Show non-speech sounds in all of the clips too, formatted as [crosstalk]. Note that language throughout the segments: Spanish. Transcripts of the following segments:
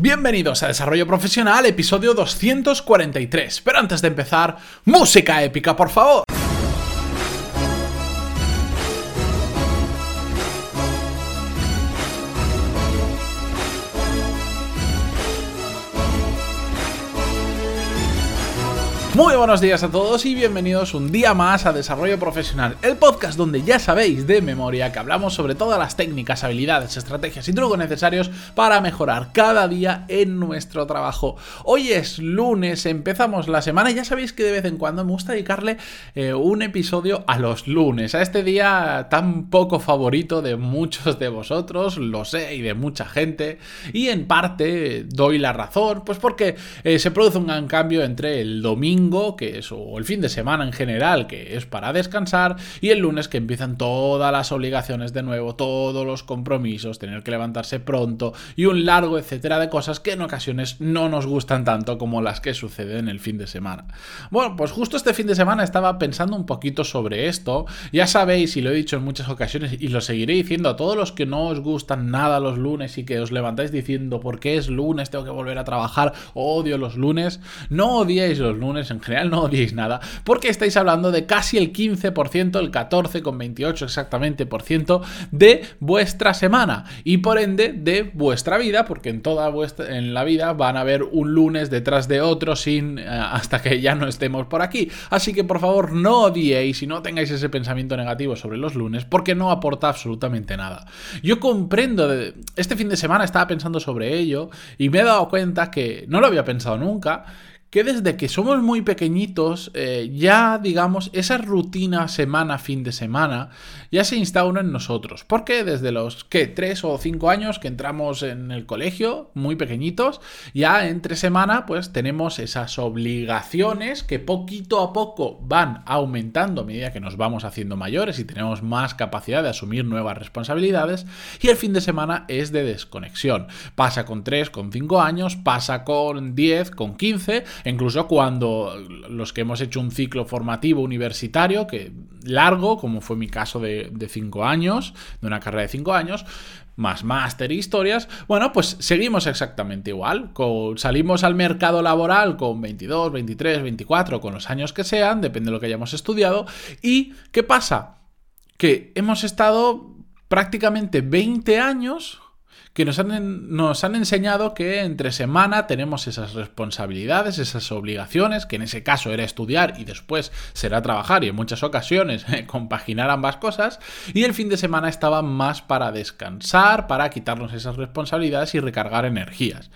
Bienvenidos a Desarrollo Profesional, episodio 243. Pero antes de empezar, música épica, por favor. Muy buenos días a todos y bienvenidos un día más a Desarrollo Profesional, el podcast donde ya sabéis de memoria que hablamos sobre todas las técnicas, habilidades, estrategias y trucos necesarios para mejorar cada día en nuestro trabajo. Hoy es lunes, empezamos la semana ya sabéis que de vez en cuando me gusta dedicarle eh, un episodio a los lunes, a este día tan poco favorito de muchos de vosotros, lo sé, y de mucha gente, y en parte doy la razón, pues porque eh, se produce un gran cambio entre el domingo que es, o el fin de semana en general, que es para descansar, y el lunes que empiezan todas las obligaciones de nuevo, todos los compromisos, tener que levantarse pronto y un largo etcétera de cosas que en ocasiones no nos gustan tanto como las que suceden el fin de semana. Bueno, pues justo este fin de semana estaba pensando un poquito sobre esto, ya sabéis, y lo he dicho en muchas ocasiones, y lo seguiré diciendo a todos los que no os gustan nada los lunes y que os levantáis diciendo, ¿por qué es lunes? Tengo que volver a trabajar, odio los lunes. No odiéis los lunes en general no odiéis nada, porque estáis hablando de casi el 15%, el 14,28 exactamente por ciento de vuestra semana y por ende de vuestra vida, porque en toda vuestra en la vida van a haber un lunes detrás de otro sin eh, hasta que ya no estemos por aquí. Así que por favor no odiéis y no tengáis ese pensamiento negativo sobre los lunes porque no aporta absolutamente nada. Yo comprendo de, este fin de semana estaba pensando sobre ello y me he dado cuenta que no lo había pensado nunca que desde que somos muy pequeñitos, eh, ya digamos, esa rutina semana, fin de semana, ya se instaura en nosotros. Porque desde los, ¿qué? Tres o cinco años que entramos en el colegio, muy pequeñitos, ya entre semana, pues tenemos esas obligaciones que poquito a poco van aumentando a medida que nos vamos haciendo mayores y tenemos más capacidad de asumir nuevas responsabilidades. Y el fin de semana es de desconexión. Pasa con tres, con cinco años, pasa con 10, con 15 incluso cuando los que hemos hecho un ciclo formativo universitario, que largo, como fue mi caso de, cinco años, de una carrera de cinco años, más máster historias, bueno, pues seguimos exactamente igual. salimos al mercado laboral con 22, 23, 24, con los años que sean, depende de lo que hayamos estudiado. ¿Y qué pasa? Que hemos estado prácticamente 20 años que nos han, nos han enseñado que entre semana tenemos esas responsabilidades, esas obligaciones, que en ese caso era estudiar y después será trabajar y en muchas ocasiones [laughs] compaginar ambas cosas, y el fin de semana estaba más para descansar, para quitarnos esas responsabilidades y recargar energías.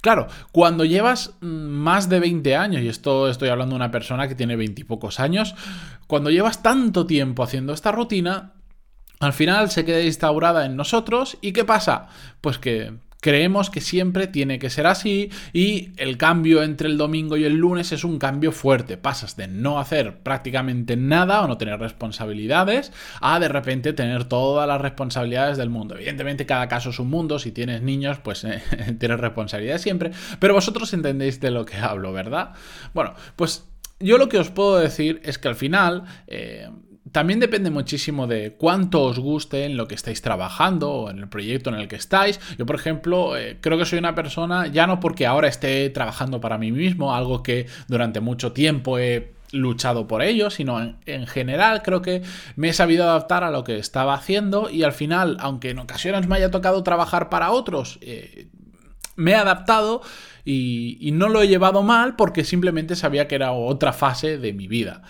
Claro, cuando llevas mm, más de 20 años, y esto estoy hablando de una persona que tiene 20 y pocos años, cuando llevas tanto tiempo haciendo esta rutina, al final se queda instaurada en nosotros y ¿qué pasa? Pues que creemos que siempre tiene que ser así y el cambio entre el domingo y el lunes es un cambio fuerte. Pasas de no hacer prácticamente nada o no tener responsabilidades a de repente tener todas las responsabilidades del mundo. Evidentemente cada caso es un mundo, si tienes niños pues eh, [laughs] tienes responsabilidades siempre, pero vosotros entendéis de lo que hablo, ¿verdad? Bueno, pues yo lo que os puedo decir es que al final... Eh, también depende muchísimo de cuánto os guste en lo que estáis trabajando o en el proyecto en el que estáis. Yo, por ejemplo, eh, creo que soy una persona, ya no porque ahora esté trabajando para mí mismo, algo que durante mucho tiempo he luchado por ello, sino en, general creo que me he sabido adaptar a lo que estaba haciendo y al final, aunque en ocasiones me haya tocado trabajar para otros, eh, me he adaptado y, no lo he llevado mal porque simplemente sabía que era otra fase de mi vida.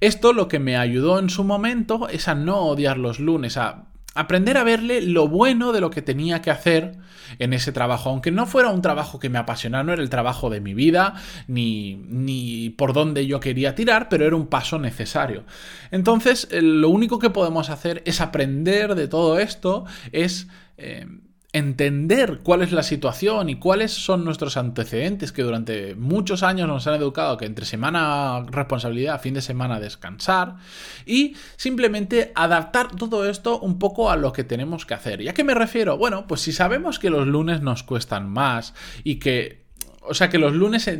Esto lo que me ayudó en su momento es a no odiar los lunes, a aprender a verle lo bueno de lo que tenía que hacer en ese trabajo, aunque no fuera un trabajo que me apasionara, no era el trabajo de mi vida, ni, ni por donde yo quería tirar, pero era un paso necesario. Entonces, eh, lo único que podemos hacer es aprender de todo esto, es... Eh, entender cuál es la situación y cuáles son nuestros antecedentes que durante muchos años nos han educado que entre semana responsabilidad, fin de semana descansar y simplemente adaptar todo esto un poco a lo que tenemos que hacer. ¿Y a qué me refiero? Bueno, pues si sabemos que los lunes nos cuestan más y que o sea que los lunes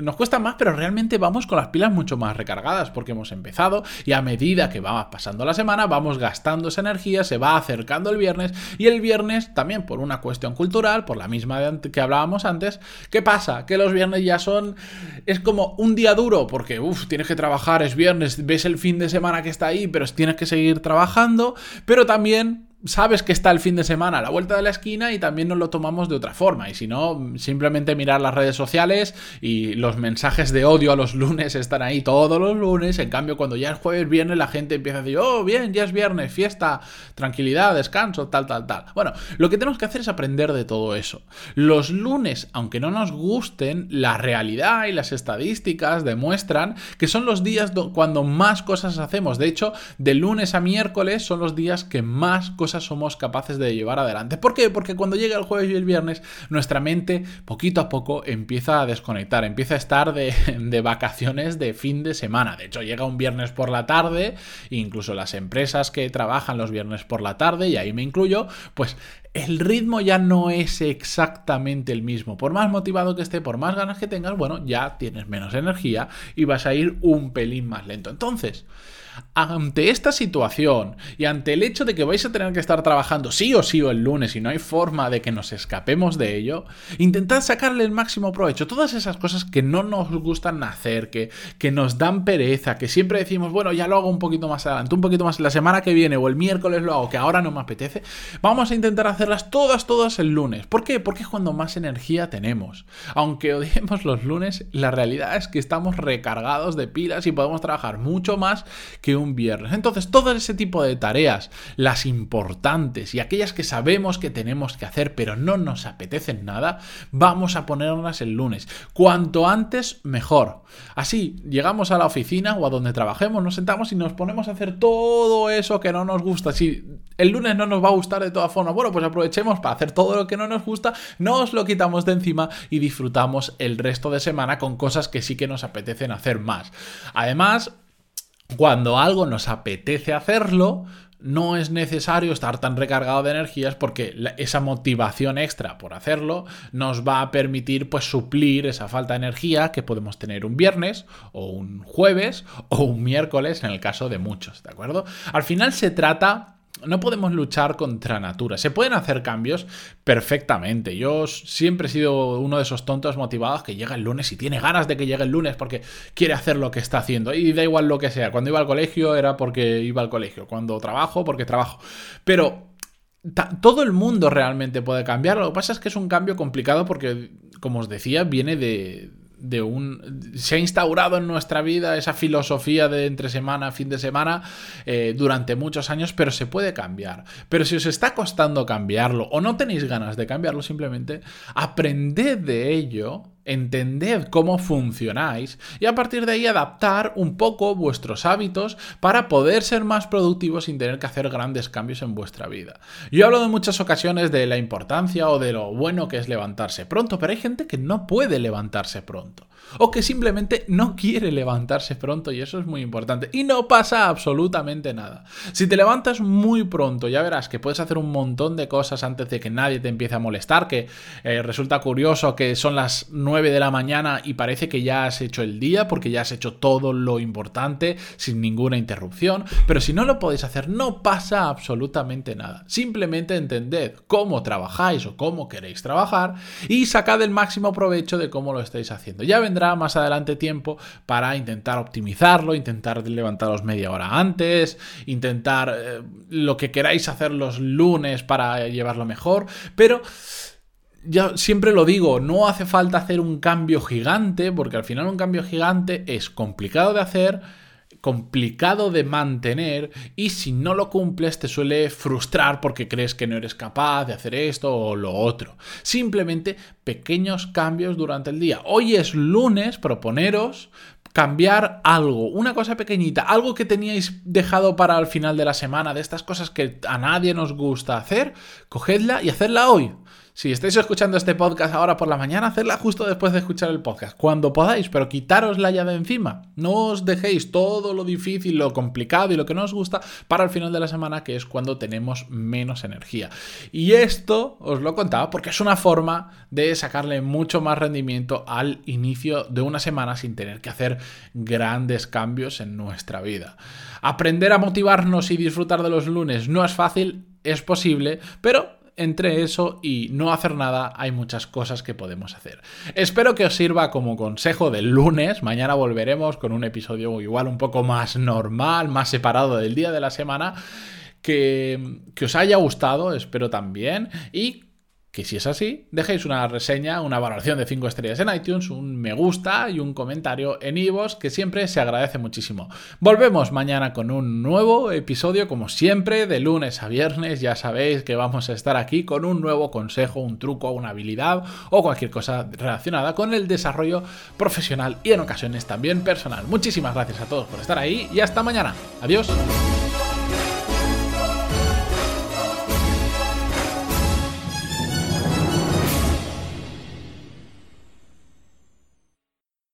nos cuesta más, pero realmente vamos con las pilas mucho más recargadas porque hemos empezado y a medida que va pasando la semana vamos gastando esa energía, se va acercando el viernes y el viernes también por una cuestión cultural, por la misma que hablábamos antes, ¿qué pasa? Que los viernes ya son... es como un día duro porque, uff, tienes que trabajar, es viernes, ves el fin de semana que está ahí, pero tienes que seguir trabajando, pero también sabes que está el fin de semana a la vuelta de la esquina y también nos lo tomamos de otra forma. Y si no, simplemente mirar las redes sociales y los mensajes de odio a los lunes están ahí todos los lunes. En cambio, cuando ya es jueves, viernes, la gente empieza a decir, oh, bien, ya es viernes, fiesta, tranquilidad, descanso, tal, tal, tal. Bueno, lo que tenemos que hacer es aprender de todo eso. Los lunes, aunque no nos gusten, la realidad y las estadísticas demuestran que son los días cuando más cosas hacemos. De hecho, de lunes a miércoles son los días que más cosas somos capaces de llevar adelante. ¿Por qué? Porque cuando llega el jueves y el viernes, nuestra mente poquito a poco empieza a desconectar, empieza a estar de, [laughs] de vacaciones de fin de semana. De hecho, llega un viernes por la tarde, incluso las empresas que trabajan los viernes por la tarde, y ahí me incluyo, pues el ritmo ya no es exactamente el mismo. Por más motivado que esté, por más ganas que tengas, bueno, ya tienes menos energía y vas a ir un pelín más lento. Entonces, ante esta situación y ante el hecho de que vais a tener que estar trabajando sí o sí o el lunes y no hay forma de que nos escapemos de ello, intentad sacarle el máximo provecho. Todas esas cosas que no nos gustan hacer, que, que nos dan pereza, que siempre decimos, bueno, ya lo hago un poquito más adelante, un poquito más la semana que viene o el miércoles lo hago, que ahora no me apetece, vamos a intentar hacerlas todas, todas el lunes. ¿Por qué? Porque es cuando más energía tenemos. Aunque odiemos los lunes, la realidad es que estamos recargados de pilas y podemos trabajar mucho más que un viernes. Entonces, todo ese tipo de tareas, las importantes y aquellas que sabemos que tenemos que hacer, pero no nos apetecen nada, vamos a ponerlas el lunes. Cuanto antes, mejor. Así, llegamos a la oficina o a donde trabajemos, nos sentamos y nos ponemos a hacer todo eso que no nos gusta. Si el lunes no nos va a gustar de todas formas, bueno, pues aprovechemos para hacer todo lo que no nos gusta, nos lo quitamos de encima y disfrutamos el resto de semana con cosas que sí que nos apetecen hacer más. Además, cuando algo nos apetece hacerlo, no es necesario estar tan recargado de energías porque esa motivación extra por hacerlo nos va a permitir pues suplir esa falta de energía que podemos tener un viernes o un jueves o un miércoles en el caso de muchos, ¿de acuerdo? Al final se trata no podemos luchar contra natura. Se pueden hacer cambios perfectamente. Yo siempre he sido uno de esos tontos motivados que llega el lunes y tiene ganas de que llegue el lunes porque quiere hacer lo que está haciendo. Y da igual lo que sea. Cuando iba al colegio era porque iba al colegio. Cuando trabajo, porque trabajo. Pero todo el mundo realmente puede cambiar. Lo que pasa es que es un cambio complicado porque, como os decía, viene de, de un... Se ha instaurado en nuestra vida esa filosofía de entre semana, fin de semana, eh, durante muchos años, pero se puede cambiar. Pero si os está costando cambiarlo o no tenéis ganas de cambiarlo, simplemente aprended de ello entended cómo funcionáis y a partir de ahí adaptar un poco vuestros hábitos para poder ser más productivos sin tener que hacer grandes cambios en vuestra vida. Yo he hablado en muchas ocasiones de la importancia o de lo bueno que es levantarse pronto, pero hay gente que no puede levantarse pronto o que simplemente no quiere levantarse pronto y eso es muy importante y no pasa absolutamente nada. Si te levantas muy pronto ya verás que puedes hacer un montón de cosas antes de que nadie te empiece a molestar, que eh, resulta curioso que son las 9 de la mañana y parece que ya has hecho el día porque ya has hecho todo lo importante sin ninguna interrupción, pero si no lo podéis hacer no pasa absolutamente nada. Simplemente entended cómo trabajáis o cómo queréis trabajar y sacad el máximo provecho de cómo lo estáis haciendo. Ya vendrá más adelante tiempo para intentar optimizarlo, intentar levantaros media hora antes, intentar eh, lo que queráis hacer los lunes para llevarlo mejor, pero ya siempre lo digo, no hace falta hacer un cambio gigante, porque al final un cambio gigante es complicado de hacer, complicado de mantener y si no lo cumples te suele frustrar porque crees que no eres capaz de hacer esto o lo otro. Simplemente pequeños cambios durante el día. Hoy es lunes, proponeros cambiar algo, una cosa pequeñita, algo que teníais dejado para el final de la semana, de estas cosas que a nadie nos gusta hacer, cogedla y hacedla hoy. Si estáis escuchando este podcast ahora por la mañana, hacedla justo después de escuchar el podcast, cuando podáis, pero quitarosla ya de encima. No os dejéis todo lo difícil, lo complicado y lo que no os gusta para el final de la semana, que es cuando tenemos menos energía. Y esto os lo contaba porque es una forma de sacarle mucho más rendimiento al inicio de una semana sin tener que hacer grandes cambios en nuestra vida. Aprender a motivarnos y disfrutar de los lunes no es fácil, es posible, pero entre eso y no hacer nada hay muchas cosas que podemos hacer. Espero que os sirva como consejo del lunes. Mañana volveremos con un episodio igual un poco más normal, más separado del día de la semana. Que, que os haya gustado, espero también. Y que si es así, dejéis una reseña, una valoración de 5 estrellas en iTunes, un me gusta y un comentario en iVoox, que siempre se agradece muchísimo. Volvemos mañana con un nuevo episodio, como siempre, de lunes a viernes. Ya sabéis que vamos a estar aquí con un nuevo consejo, un truco, una habilidad o cualquier cosa relacionada con el desarrollo profesional y en ocasiones también personal. Muchísimas gracias a todos por estar ahí y hasta mañana. Adiós.